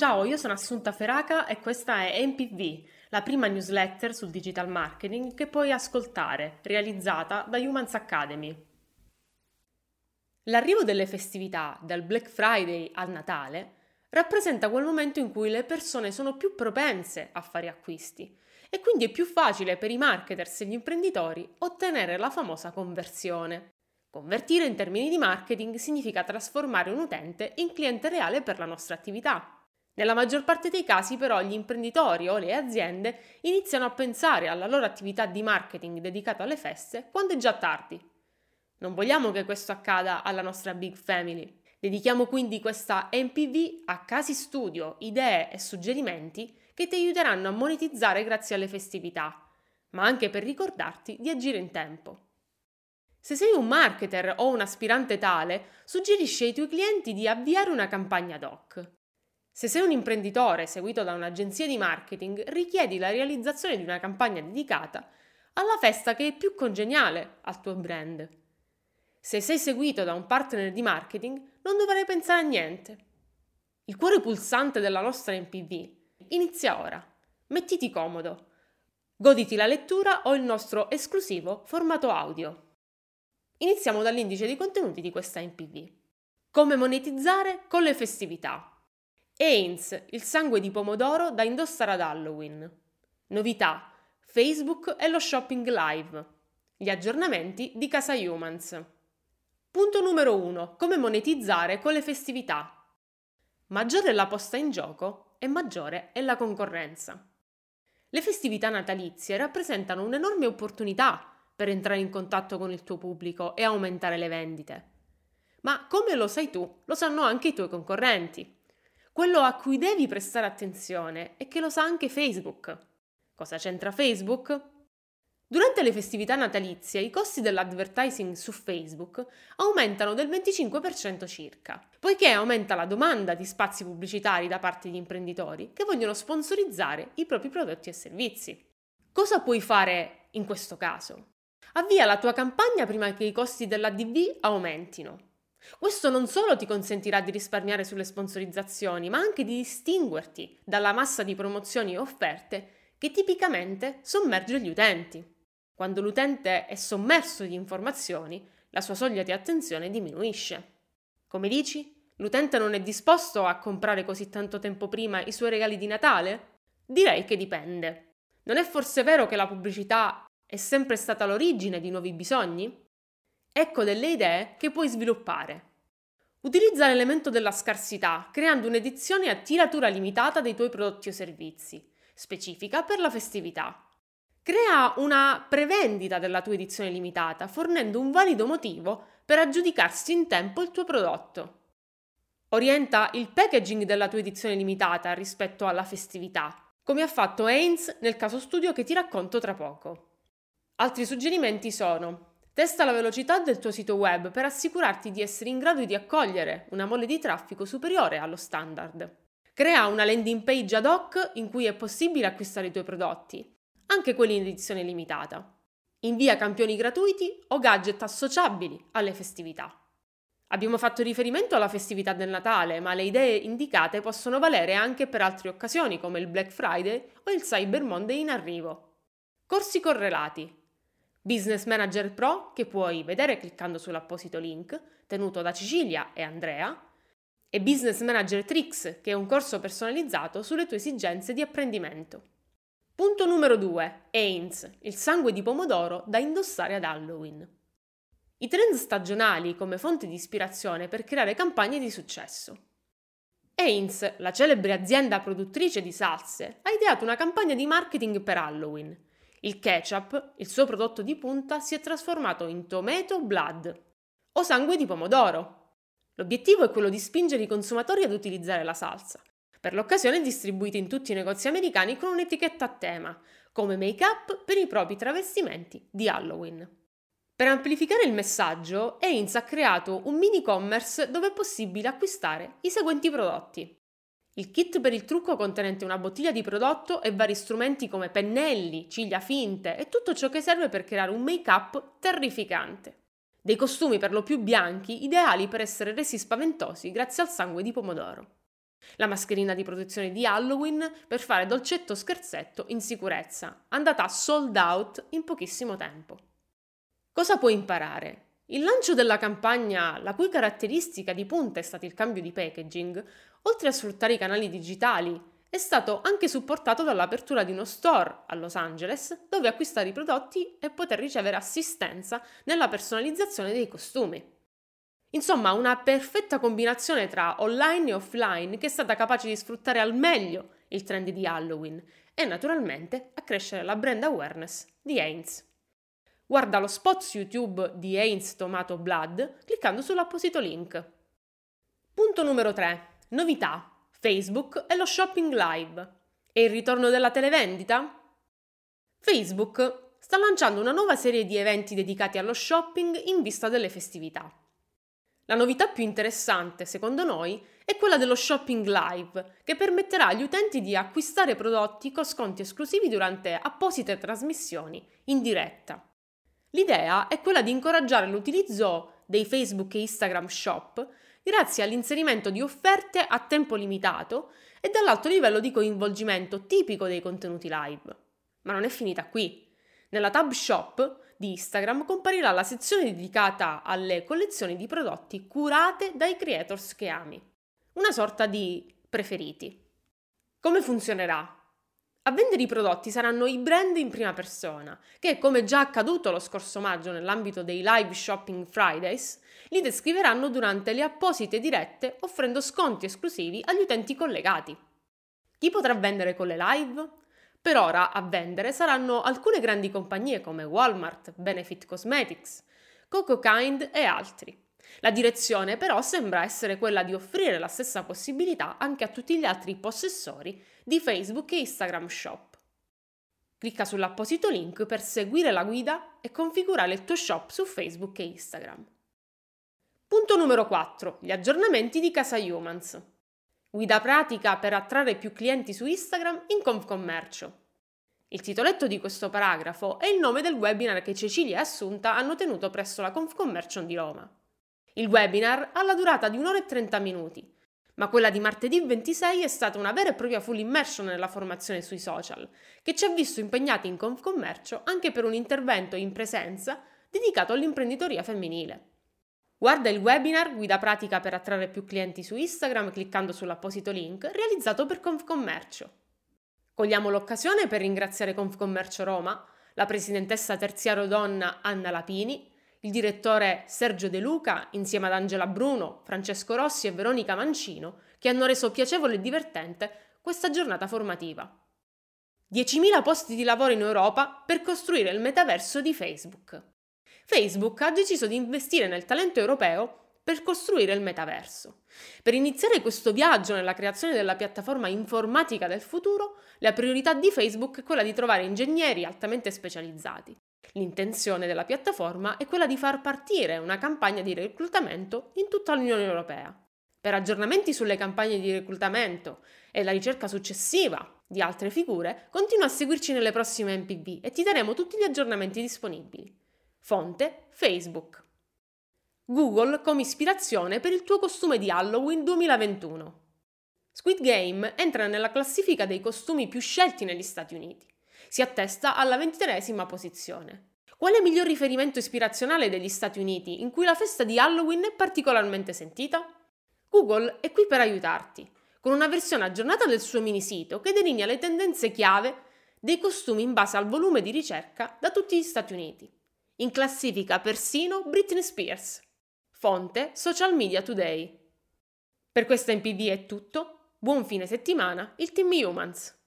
Ciao, io sono Assunta Feraca e questa è MPV, la prima newsletter sul digital marketing che puoi ascoltare, realizzata da Humans Academy. L'arrivo delle festività, dal Black Friday al Natale, rappresenta quel momento in cui le persone sono più propense a fare acquisti e quindi è più facile per i marketers e gli imprenditori ottenere la famosa conversione. Convertire in termini di marketing significa trasformare un utente in cliente reale per la nostra attività. Nella maggior parte dei casi però gli imprenditori o le aziende iniziano a pensare alla loro attività di marketing dedicata alle feste quando è già tardi. Non vogliamo che questo accada alla nostra big family. Dedichiamo quindi questa MPV a casi studio, idee e suggerimenti che ti aiuteranno a monetizzare grazie alle festività, ma anche per ricordarti di agire in tempo. Se sei un marketer o un aspirante tale, suggerisci ai tuoi clienti di avviare una campagna ad hoc. Se sei un imprenditore seguito da un'agenzia di marketing, richiedi la realizzazione di una campagna dedicata alla festa che è più congeniale al tuo brand. Se sei seguito da un partner di marketing, non dovrai pensare a niente. Il cuore pulsante della nostra MPV inizia ora. Mettiti comodo. Goditi la lettura o il nostro esclusivo formato audio. Iniziamo dall'indice di contenuti di questa MPV. Come monetizzare con le festività. Ains, il sangue di pomodoro da indossare ad Halloween. Novità, Facebook e lo shopping live. Gli aggiornamenti di Casa Humans. Punto numero 1. Come monetizzare con le festività. Maggiore è la posta in gioco e maggiore è la concorrenza. Le festività natalizie rappresentano un'enorme opportunità per entrare in contatto con il tuo pubblico e aumentare le vendite. Ma come lo sai tu, lo sanno anche i tuoi concorrenti. Quello a cui devi prestare attenzione è che lo sa anche Facebook. Cosa c'entra Facebook? Durante le festività natalizie i costi dell'advertising su Facebook aumentano del 25% circa, poiché aumenta la domanda di spazi pubblicitari da parte di imprenditori che vogliono sponsorizzare i propri prodotti e servizi. Cosa puoi fare in questo caso? Avvia la tua campagna prima che i costi dell'ADV aumentino. Questo non solo ti consentirà di risparmiare sulle sponsorizzazioni, ma anche di distinguerti dalla massa di promozioni e offerte che tipicamente sommerge gli utenti. Quando l'utente è sommerso di informazioni, la sua soglia di attenzione diminuisce. Come dici? L'utente non è disposto a comprare così tanto tempo prima i suoi regali di Natale? Direi che dipende. Non è forse vero che la pubblicità è sempre stata l'origine di nuovi bisogni? Ecco delle idee che puoi sviluppare. Utilizza l'elemento della scarsità, creando un'edizione a tiratura limitata dei tuoi prodotti o servizi, specifica per la festività. Crea una prevendita della tua edizione limitata, fornendo un valido motivo per aggiudicarsi in tempo il tuo prodotto. Orienta il packaging della tua edizione limitata rispetto alla festività, come ha fatto Haynes nel caso studio che ti racconto tra poco. Altri suggerimenti sono Testa la velocità del tuo sito web per assicurarti di essere in grado di accogliere una mole di traffico superiore allo standard. Crea una landing page ad hoc in cui è possibile acquistare i tuoi prodotti, anche quelli in edizione limitata. Invia campioni gratuiti o gadget associabili alle festività. Abbiamo fatto riferimento alla festività del Natale, ma le idee indicate possono valere anche per altre occasioni come il Black Friday o il Cyber Monday in arrivo. Corsi correlati. Business Manager Pro che puoi vedere cliccando sull'apposito link, tenuto da Cecilia e Andrea, e Business Manager Tricks, che è un corso personalizzato sulle tue esigenze di apprendimento. Punto numero 2. Ains, il sangue di pomodoro da indossare ad Halloween. I trend stagionali come fonte di ispirazione per creare campagne di successo. Ains, la celebre azienda produttrice di salse, ha ideato una campagna di marketing per Halloween il ketchup, il suo prodotto di punta, si è trasformato in tomato blood o sangue di pomodoro. L'obiettivo è quello di spingere i consumatori ad utilizzare la salsa. Per l'occasione è distribuita in tutti i negozi americani con un'etichetta a tema, come make-up per i propri travestimenti di Halloween. Per amplificare il messaggio, Heinz ha creato un mini commerce dove è possibile acquistare i seguenti prodotti. Il kit per il trucco contenente una bottiglia di prodotto e vari strumenti come pennelli, ciglia finte e tutto ciò che serve per creare un make-up terrificante. Dei costumi per lo più bianchi, ideali per essere resi spaventosi grazie al sangue di pomodoro. La mascherina di protezione di Halloween per fare dolcetto scherzetto in sicurezza, andata sold out in pochissimo tempo. Cosa puoi imparare? Il lancio della campagna, la cui caratteristica di punta è stato il cambio di packaging, oltre a sfruttare i canali digitali, è stato anche supportato dall'apertura di uno store a Los Angeles dove acquistare i prodotti e poter ricevere assistenza nella personalizzazione dei costumi. Insomma, una perfetta combinazione tra online e offline che è stata capace di sfruttare al meglio il trend di Halloween e naturalmente accrescere la brand awareness di Heinz. Guarda lo spot su YouTube di Heinz Tomato Blood cliccando sull'apposito link. Punto numero 3. Novità. Facebook e lo shopping live. E il ritorno della televendita? Facebook sta lanciando una nuova serie di eventi dedicati allo shopping in vista delle festività. La novità più interessante, secondo noi, è quella dello shopping live, che permetterà agli utenti di acquistare prodotti con sconti esclusivi durante apposite trasmissioni in diretta. L'idea è quella di incoraggiare l'utilizzo dei Facebook e Instagram Shop grazie all'inserimento di offerte a tempo limitato e dall'alto livello di coinvolgimento tipico dei contenuti live. Ma non è finita qui. Nella tab Shop di Instagram comparirà la sezione dedicata alle collezioni di prodotti curate dai creators che ami. Una sorta di preferiti. Come funzionerà? A vendere i prodotti saranno i brand in prima persona, che come già accaduto lo scorso maggio nell'ambito dei live shopping Fridays, li descriveranno durante le apposite dirette offrendo sconti esclusivi agli utenti collegati. Chi potrà vendere con le live? Per ora a vendere saranno alcune grandi compagnie come Walmart, Benefit Cosmetics, Coco Kind e altri. La direzione però sembra essere quella di offrire la stessa possibilità anche a tutti gli altri possessori di Facebook e Instagram Shop. Clicca sull'apposito link per seguire la guida e configurare il tuo shop su Facebook e Instagram. Punto numero 4. Gli aggiornamenti di Casa Humans. Guida pratica per attrarre più clienti su Instagram in Confcommercio. Il titoletto di questo paragrafo è il nome del webinar che Cecilia e Assunta hanno tenuto presso la Confcommercio di Roma. Il webinar ha la durata di un'ora e 30 minuti, ma quella di martedì 26 è stata una vera e propria full immersion nella formazione sui social, che ci ha visto impegnati in Confcommercio anche per un intervento in presenza dedicato all'imprenditoria femminile. Guarda il webinar Guida pratica per attrarre più clienti su Instagram cliccando sull'apposito link realizzato per Confcommercio. Cogliamo l'occasione per ringraziare Confcommercio Roma, la presidentessa terziario donna Anna Lapini, il direttore Sergio De Luca insieme ad Angela Bruno, Francesco Rossi e Veronica Mancino che hanno reso piacevole e divertente questa giornata formativa. 10.000 posti di lavoro in Europa per costruire il metaverso di Facebook. Facebook ha deciso di investire nel talento europeo per costruire il metaverso. Per iniziare questo viaggio nella creazione della piattaforma informatica del futuro, la priorità di Facebook è quella di trovare ingegneri altamente specializzati. L'intenzione della piattaforma è quella di far partire una campagna di reclutamento in tutta l'Unione Europea. Per aggiornamenti sulle campagne di reclutamento e la ricerca successiva di altre figure, continua a seguirci nelle prossime MPV e ti daremo tutti gli aggiornamenti disponibili. Fonte Facebook. Google come ispirazione per il tuo costume di Halloween 2021. Squid Game entra nella classifica dei costumi più scelti negli Stati Uniti. Si attesta alla ventitreesima posizione. Quale miglior riferimento ispirazionale degli Stati Uniti in cui la festa di Halloween è particolarmente sentita? Google è qui per aiutarti, con una versione aggiornata del suo mini sito che delinea le tendenze chiave dei costumi in base al volume di ricerca da tutti gli Stati Uniti. In classifica persino Britney Spears. Fonte Social Media Today. Per questa MPV è tutto. Buon fine settimana, il team Humans.